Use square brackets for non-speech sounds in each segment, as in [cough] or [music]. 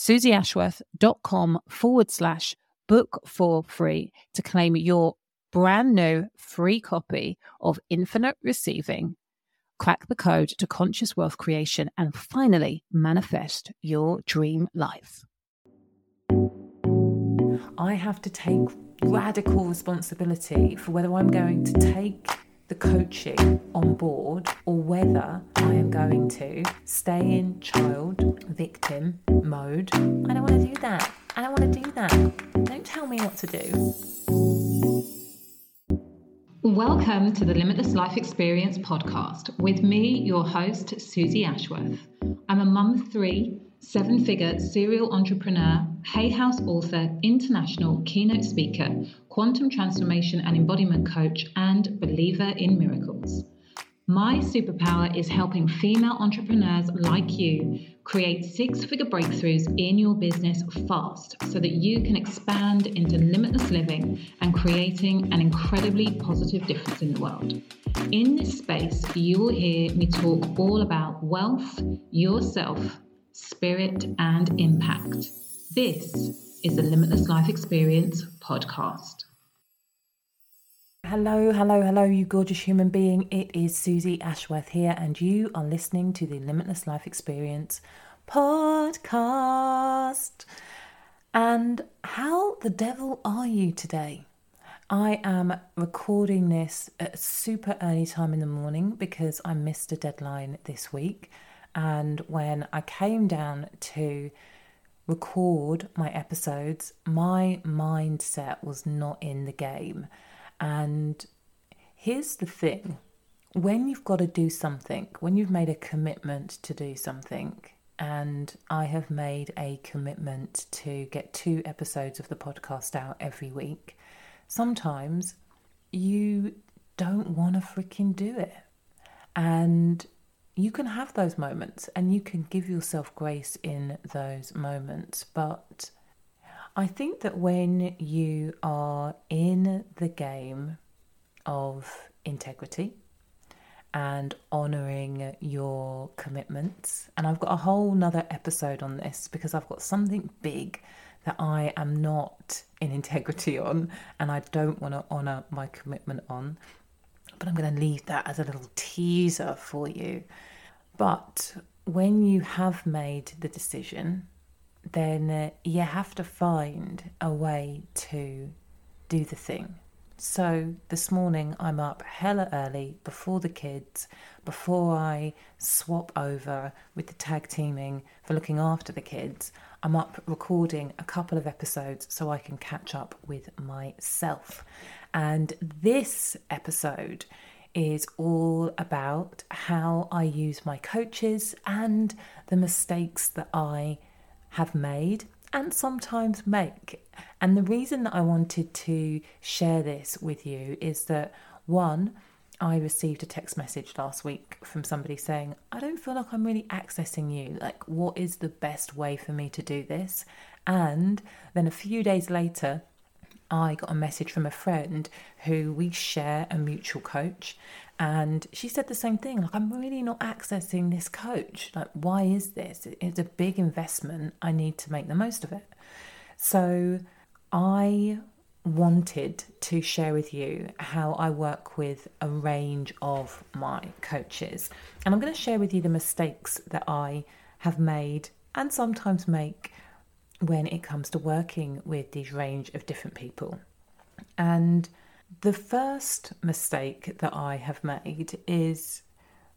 suzyashworth.com forward slash book for free to claim your brand new free copy of Infinite Receiving. Crack the code to conscious wealth creation and finally manifest your dream life. I have to take radical responsibility for whether I'm going to take the coaching on board or whether I am going to stay in child victim mode. I don't want to do that. I don't want to do that. Don't tell me what to do. Welcome to the Limitless Life Experience podcast with me, your host, Suzy Ashworth. I'm a mum of three, seven figure serial entrepreneur, Hay House author, international keynote speaker, quantum transformation and embodiment coach, and believer in miracles. My superpower is helping female entrepreneurs like you create six figure breakthroughs in your business fast so that you can expand into limitless living and creating an incredibly positive difference in the world. In this space, you will hear me talk all about wealth, yourself, spirit, and impact. This is the Limitless Life Experience podcast. Hello, hello, hello, you gorgeous human being. It is Suzy Ashworth here, and you are listening to the Limitless Life Experience podcast. And how the devil are you today? I am recording this at a super early time in the morning because I missed a deadline this week. And when I came down to record my episodes, my mindset was not in the game. And here's the thing when you've got to do something, when you've made a commitment to do something, and I have made a commitment to get two episodes of the podcast out every week, sometimes you don't want to freaking do it. And you can have those moments and you can give yourself grace in those moments. But I think that when you are in the game of integrity and honoring your commitments, and I've got a whole nother episode on this because I've got something big that I am not in [laughs] integrity on and I don't want to honor my commitment on. But I'm going to leave that as a little teaser for you. But when you have made the decision then uh, you have to find a way to do the thing. So this morning I'm up hella early before the kids, before I swap over with the tag teaming for looking after the kids. I'm up recording a couple of episodes so I can catch up with myself. And this episode is all about how I use my coaches and the mistakes that I have made and sometimes make. And the reason that I wanted to share this with you is that one, I received a text message last week from somebody saying, I don't feel like I'm really accessing you. Like, what is the best way for me to do this? And then a few days later, I got a message from a friend who we share a mutual coach, and she said the same thing like, I'm really not accessing this coach. Like, why is this? It's a big investment. I need to make the most of it. So, I wanted to share with you how I work with a range of my coaches. And I'm going to share with you the mistakes that I have made and sometimes make when it comes to working with these range of different people. And the first mistake that I have made is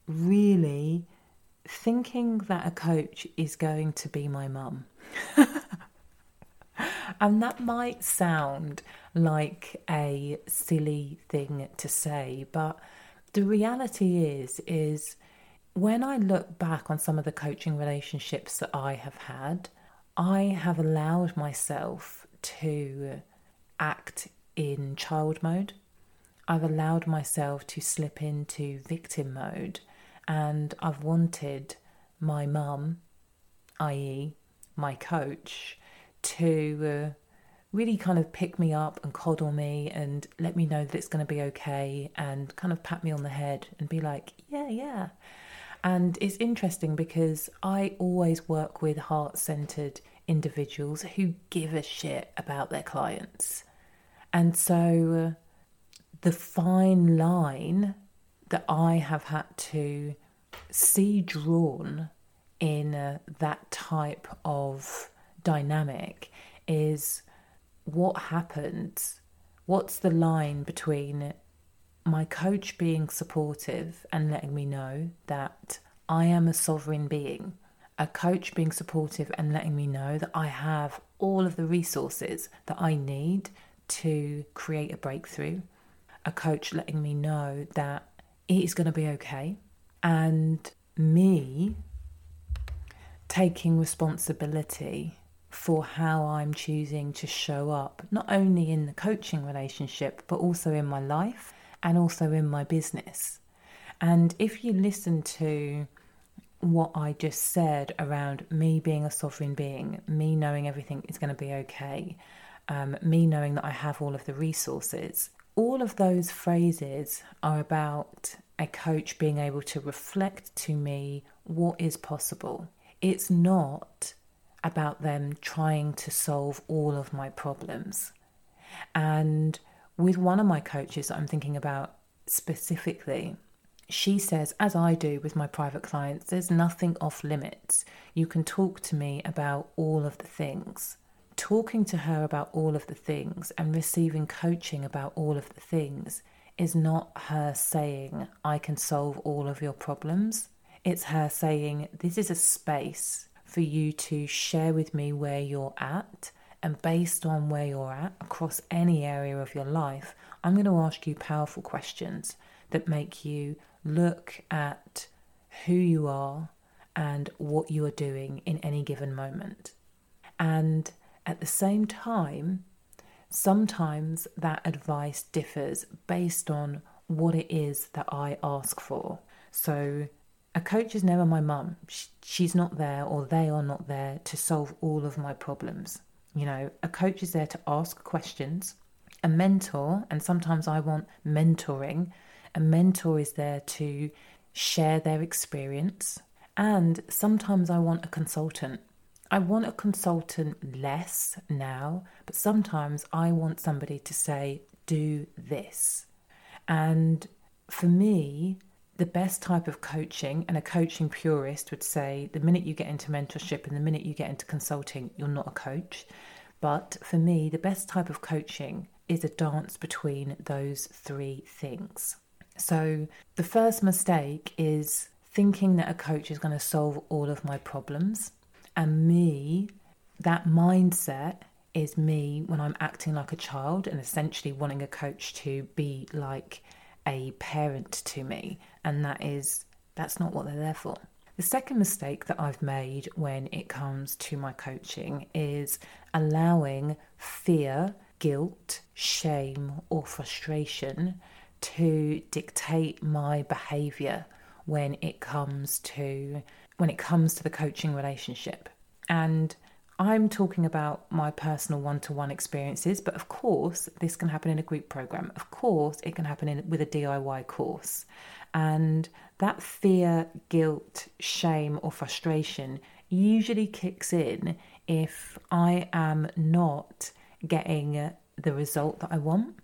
really thinking that a coach is going to be my mum. [laughs] and that might sound like a silly thing to say, but the reality is is when I look back on some of the coaching relationships that I have had, I have allowed myself to act in child mode. I've allowed myself to slip into victim mode, and I've wanted my mum, i.e., my coach, to uh, really kind of pick me up and coddle me and let me know that it's going to be okay and kind of pat me on the head and be like, yeah, yeah. And it's interesting because I always work with heart centered individuals who give a shit about their clients. And so the fine line that I have had to see drawn in uh, that type of dynamic is what happens, what's the line between my coach being supportive and letting me know that I am a sovereign being, a coach being supportive and letting me know that I have all of the resources that I need to create a breakthrough, a coach letting me know that it is going to be okay, and me taking responsibility for how I'm choosing to show up, not only in the coaching relationship, but also in my life and also in my business. And if you listen to what I just said around me being a sovereign being, me knowing everything is going to be okay, um, me knowing that I have all of the resources, all of those phrases are about a coach being able to reflect to me what is possible. It's not about them trying to solve all of my problems. And with one of my coaches I'm thinking about specifically, she says, as I do with my private clients, there's nothing off limits. You can talk to me about all of the things. Talking to her about all of the things and receiving coaching about all of the things is not her saying, I can solve all of your problems. It's her saying, This is a space for you to share with me where you're at. And based on where you're at across any area of your life, I'm going to ask you powerful questions that make you look at who you are and what you are doing in any given moment. And at the same time, sometimes that advice differs based on what it is that I ask for. So a coach is never my mum. She's not there, or they are not there to solve all of my problems. You know, a coach is there to ask questions. A mentor, and sometimes I want mentoring, a mentor is there to share their experience. And sometimes I want a consultant. I want a consultant less now, but sometimes I want somebody to say, do this. And for me, the best type of coaching, and a coaching purist would say the minute you get into mentorship and the minute you get into consulting, you're not a coach. But for me, the best type of coaching is a dance between those three things. So the first mistake is thinking that a coach is going to solve all of my problems. And me, that mindset is me when I'm acting like a child and essentially wanting a coach to be like a parent to me, and that is that's not what they're there for. The second mistake that I've made when it comes to my coaching is allowing fear, guilt, shame, or frustration to dictate my behavior when it comes to when it comes to the coaching relationship. And I'm talking about my personal one to one experiences, but of course, this can happen in a group program. Of course, it can happen in, with a DIY course. And that fear, guilt, shame, or frustration usually kicks in if I am not getting the result that I want,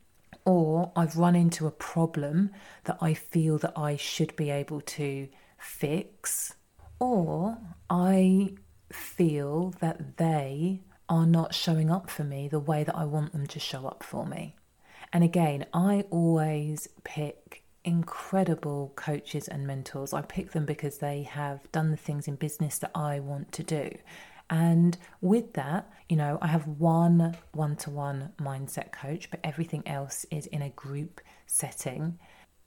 or I've run into a problem that I feel that I should be able to fix, or I feel that they are not showing up for me the way that I want them to show up for me. And again, I always pick incredible coaches and mentors. I pick them because they have done the things in business that I want to do. And with that, you know, I have one one to one mindset coach, but everything else is in a group setting.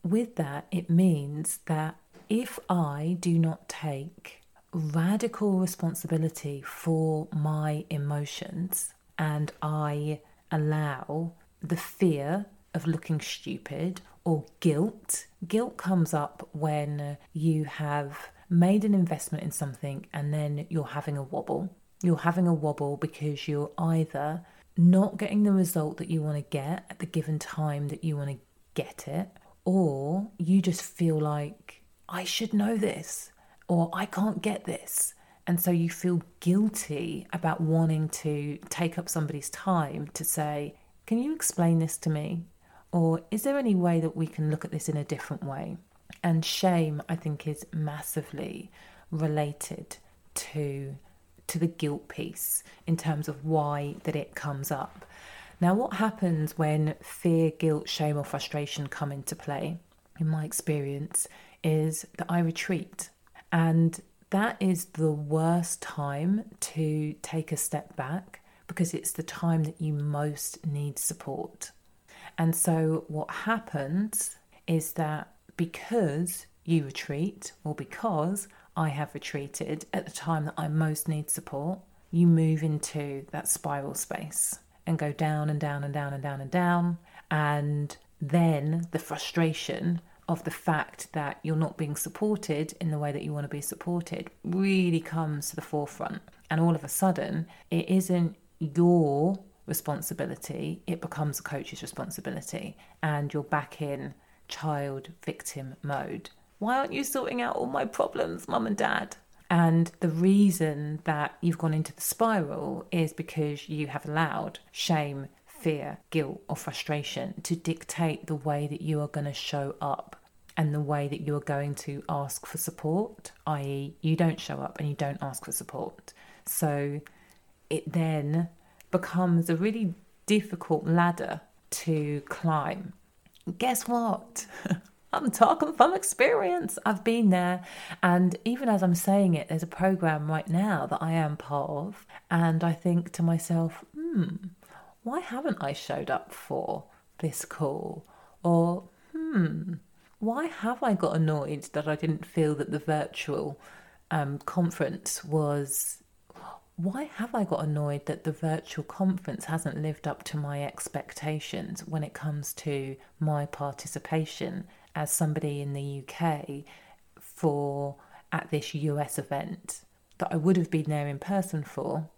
With that, it means that if I do not take radical responsibility for my emotions and I allow the fear of looking stupid or guilt. Guilt comes up when you have made an investment in something and then you're having a wobble. You're having a wobble because you're either not getting the result that you want to get at the given time that you want to get it, or you just feel like, I should know this or I can't get this. And so you feel guilty about wanting to take up somebody's time to say, Can you explain this to me? Or is there any way that we can look at this in a different way? And shame, I think, is massively related to to the guilt piece in terms of why that it comes up. Now, what happens when fear, guilt, shame, or frustration come into play, in my experience, is that I retreat. And that is the worst time to take a step back because it's the time that you most need support. And so, what happens is that because you retreat, or because I have retreated at the time that I most need support, you move into that spiral space and go down and down and down and down and down. And then the frustration of the fact that you're not being supported in the way that you want to be supported really comes to the forefront. And all of a sudden, it isn't your responsibility, it becomes a coach's responsibility. And you're back in child victim mode. Why aren't you sorting out all my problems, mum and dad? And the reason that you've gone into the spiral is because you have allowed shame, fear, guilt, or frustration to dictate the way that you are going to show up and the way that you are going to ask for support, i.e., you don't show up and you don't ask for support. So it then becomes a really difficult ladder to climb. Guess what? [laughs] I'm talking from experience. I've been there. And even as I'm saying it, there's a program right now that I am part of. And I think to myself, hmm, why haven't I showed up for this call? Or, hmm, why have I got annoyed that I didn't feel that the virtual um, conference was why have I got annoyed that the virtual conference hasn't lived up to my expectations when it comes to my participation as somebody in the UK for at this US event that I would have been there in person for,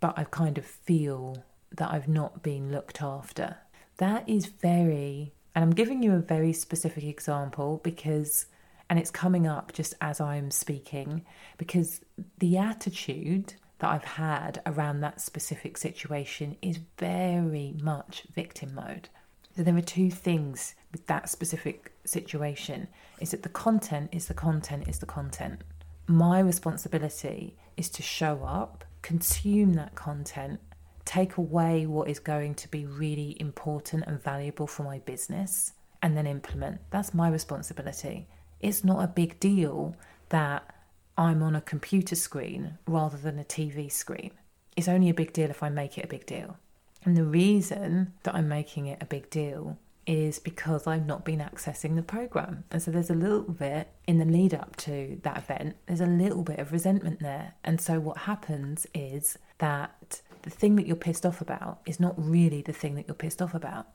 but I kind of feel that I've not been looked after. That is very, and I'm giving you a very specific example because, and it's coming up just as I'm speaking, because the attitude that I've had around that specific situation is very much victim mode. So there are two things with that specific situation is that the content is the content is the content. My responsibility is to show up, consume that content, take away what is going to be really important and valuable for my business, and then implement. That's my responsibility. It's not a big deal that I'm on a computer screen rather than a TV screen. It's only a big deal if I make it a big deal. And the reason that I'm making it a big deal is because I've not been accessing the program. And so there's a little bit in the lead up to that event, there's a little bit of resentment there. And so what happens is that the thing that you're pissed off about is not really the thing that you're pissed off about.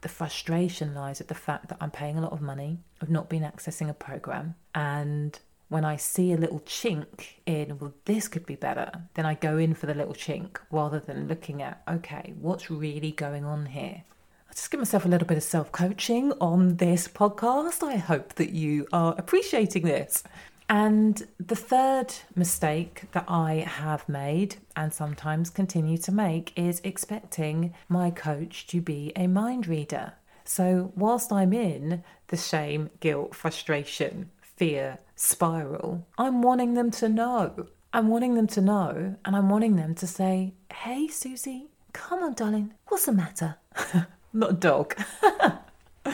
The frustration lies at the fact that I'm paying a lot of money, I've not been accessing a program, and when I see a little chink in, well, this could be better, then I go in for the little chink rather than looking at, okay, what's really going on here? I'll just give myself a little bit of self coaching on this podcast. I hope that you are appreciating this. And the third mistake that I have made and sometimes continue to make is expecting my coach to be a mind reader. So, whilst I'm in the shame, guilt, frustration, fear spiral, I'm wanting them to know. I'm wanting them to know, and I'm wanting them to say, Hey, Suzy, come on, darling, what's the matter? [laughs] Not a dog. [laughs]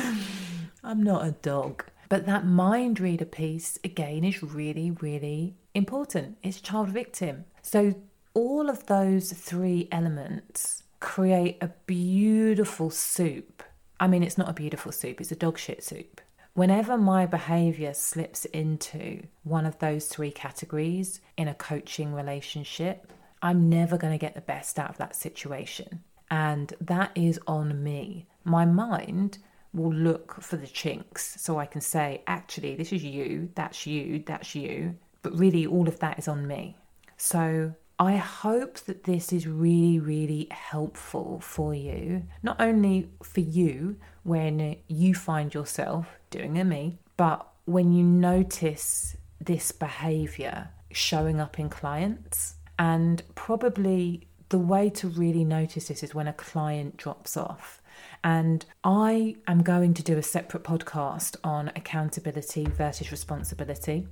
I'm not a dog. But that mind reader piece, again, is really, really important. It's child victim. So, all of those three elements create a beautiful soup. I mean, it's not a beautiful soup, it's a dog shit soup. Whenever my behavior slips into one of those three categories in a coaching relationship, I'm never going to get the best out of that situation. And that is on me. My mind will look for the chinks so I can say, actually, this is you, that's you, that's you. But really, all of that is on me. So I hope that this is really, really helpful for you, not only for you when you find yourself doing a me. But when you notice this behavior showing up in clients, and probably the way to really notice this is when a client drops off. And I am going to do a separate podcast on accountability versus responsibility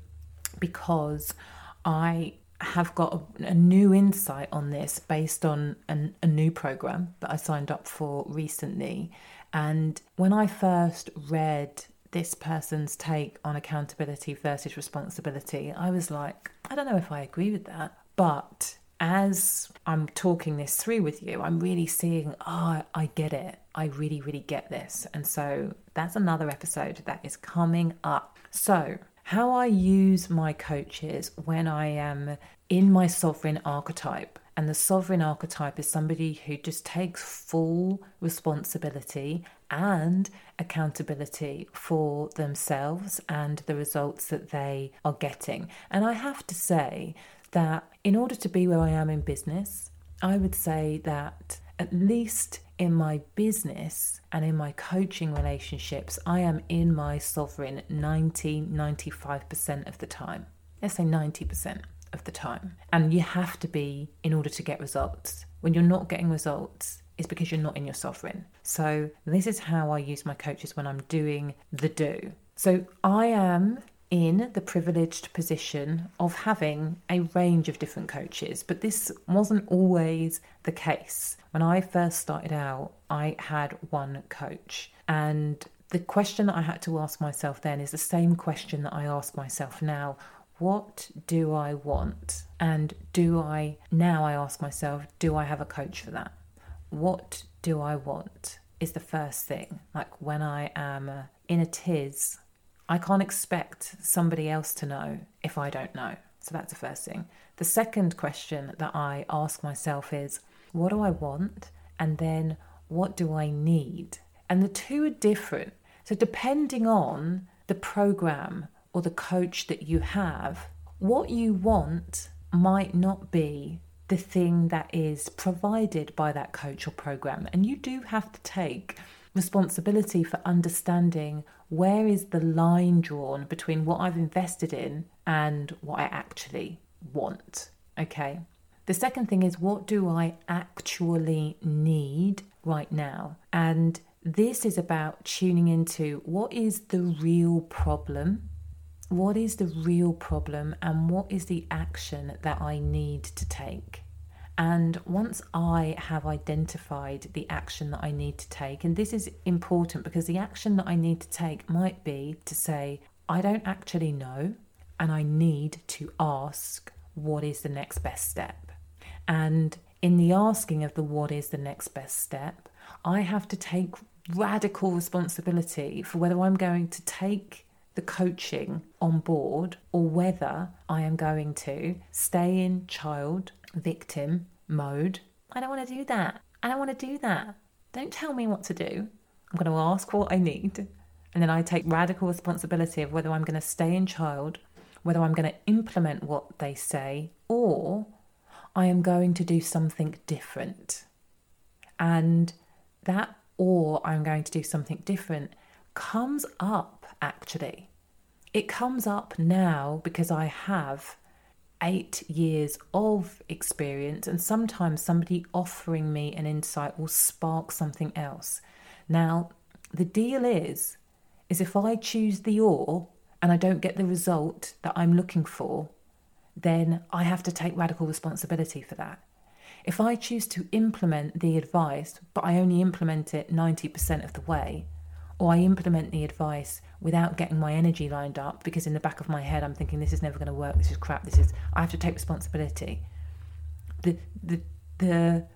because I have got a, a, new insight on this based on an, a new program that I signed up for recently. And when I first read this person's take on accountability versus responsibility, I was like, I don't know if I agree with that. But as I'm talking this through with you, I'm really seeing, oh, I get it. I really, really get this. And so that's another episode that is coming up. So, how I use my coaches when I am in my sovereign archetype. And the sovereign archetype is somebody who just takes full responsibility and accountability for themselves and the results that they are getting. And I have to say that in order to be where I am in business, I would say that at least in my business and in my coaching relationships, I am in my sovereign 90 95% of the time. Let's say 90% of the time. And you have to be in order to get results. When you're not getting results, it's because you're not in your sovereign. So, this is how I use my coaches when I'm doing the do. So, I am in the privileged position of having a range of different coaches, but this wasn't always the case. When I first started out, I had one coach, and the question that I had to ask myself then is the same question that I ask myself now what do I want? And do I, now I ask myself, do I have a coach for that? What do I want? Is the first thing. Like when I am in a tiz, I can't expect somebody else to know if I don't know. So that's the first thing. The second question that I ask myself is, what do I want? And then what do I need? And the two are different. So depending on the program or the coach that you have, what you want might not be the thing that is provided by that coach or program. And you do have to take responsibility for understanding where is the line drawn between what I've invested in and what I actually want. Okay. The second thing is what do I actually need right now? And this is about tuning into what is the real problem what is the real problem and what is the action that I need to take. And once I have identified the action that I need to take, and this is important because the action that I need to take might be to say, I don't actually know, and I need to ask what is the next best step. And in the asking of the what is the next best step, I have to take radical responsibility for whether I'm going to take the coaching on board or whether I am going to stay in child victim mode. I don't want to do that. I don't want to do that. Don't tell me what to do. I'm going to ask what I need. And then I take radical responsibility of whether I'm going to stay in child, whether I'm going to implement what they say, or I am going to do something different. And that, or I'm going to do something different, comes up actually. It comes up now because I have eight years of experience, and sometimes somebody offering me an insight will spark something else. Now, the deal is, is if I choose the or and I don't get the result that I'm looking for, then I have to take radical responsibility for that. If I choose to implement the advice, but I only implement it 90% of the way, or I implement the advice without getting my energy lined up because in the back of my head I'm thinking this is never going to work, this is crap, this is I have to take responsibility. The the the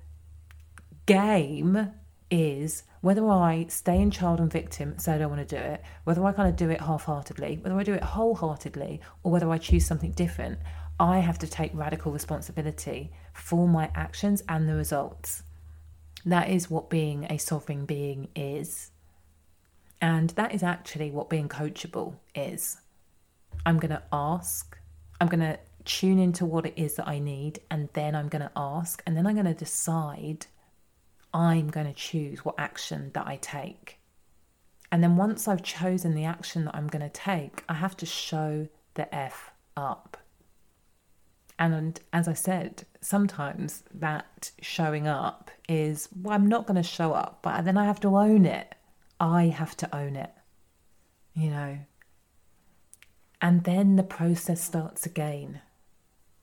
game is whether I stay in child and victim, say I don't want to do it, whether I kind of do it half heartedly, whether I do it wholeheartedly, or whether I choose something different, I have to take radical responsibility for my actions and the results. That is what being a sovereign being is. And that is actually what being coachable is. I'm going to ask, I'm going to tune into what it is that I need, and then I'm going to ask, and then I'm going to decide I'm going to choose what action that I take. And then once I've chosen the action that I'm going to take, I have to show the F up. And as I said, sometimes that showing up is, well, I'm not going to show up, but then I have to own it. I have to own it, you know. And then the process starts again.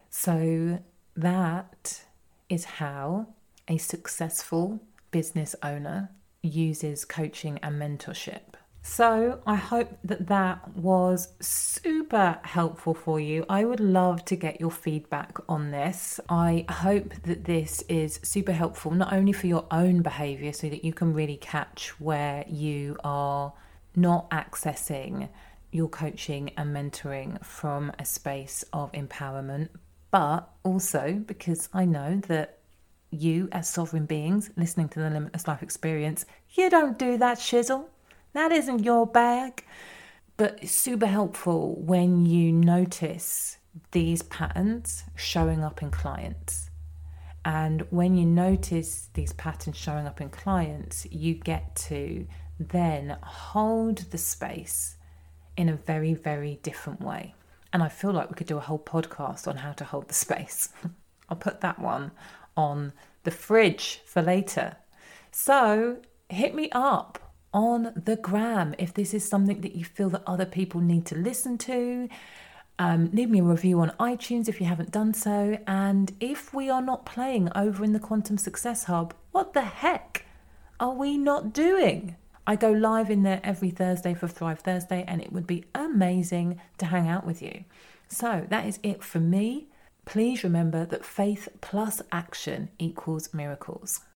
So that is how a successful business owner uses coaching and mentorship. So, I hope that that was super helpful for you. I would love to get your feedback on this. I hope that this is super helpful, not only for your own behavior, so that you can really catch where you are not accessing your coaching and mentoring from a space of empowerment, but also because I know that you, as sovereign beings listening to the Limitless Life Experience, you don't do that shizzle. That isn't your bag. But it's super helpful when you notice these patterns showing up in clients. And when you notice these patterns showing up in clients, you get to then hold the space in a very, very different way. And I feel like we could do a whole podcast on how to hold the space. [laughs] I'll put that one on the fridge for later. So hit me up on the gram if this is something that you feel that other people need to listen to. Um, leave me a review on iTunes if you haven't done so. And if we are not playing over in the Quantum Success Hub, what the heck are we not doing? I go live in there every Thursday for Thrive Thursday, and it would be amazing to hang out with you. So that is it for me. Please remember that faith plus action equals miracles.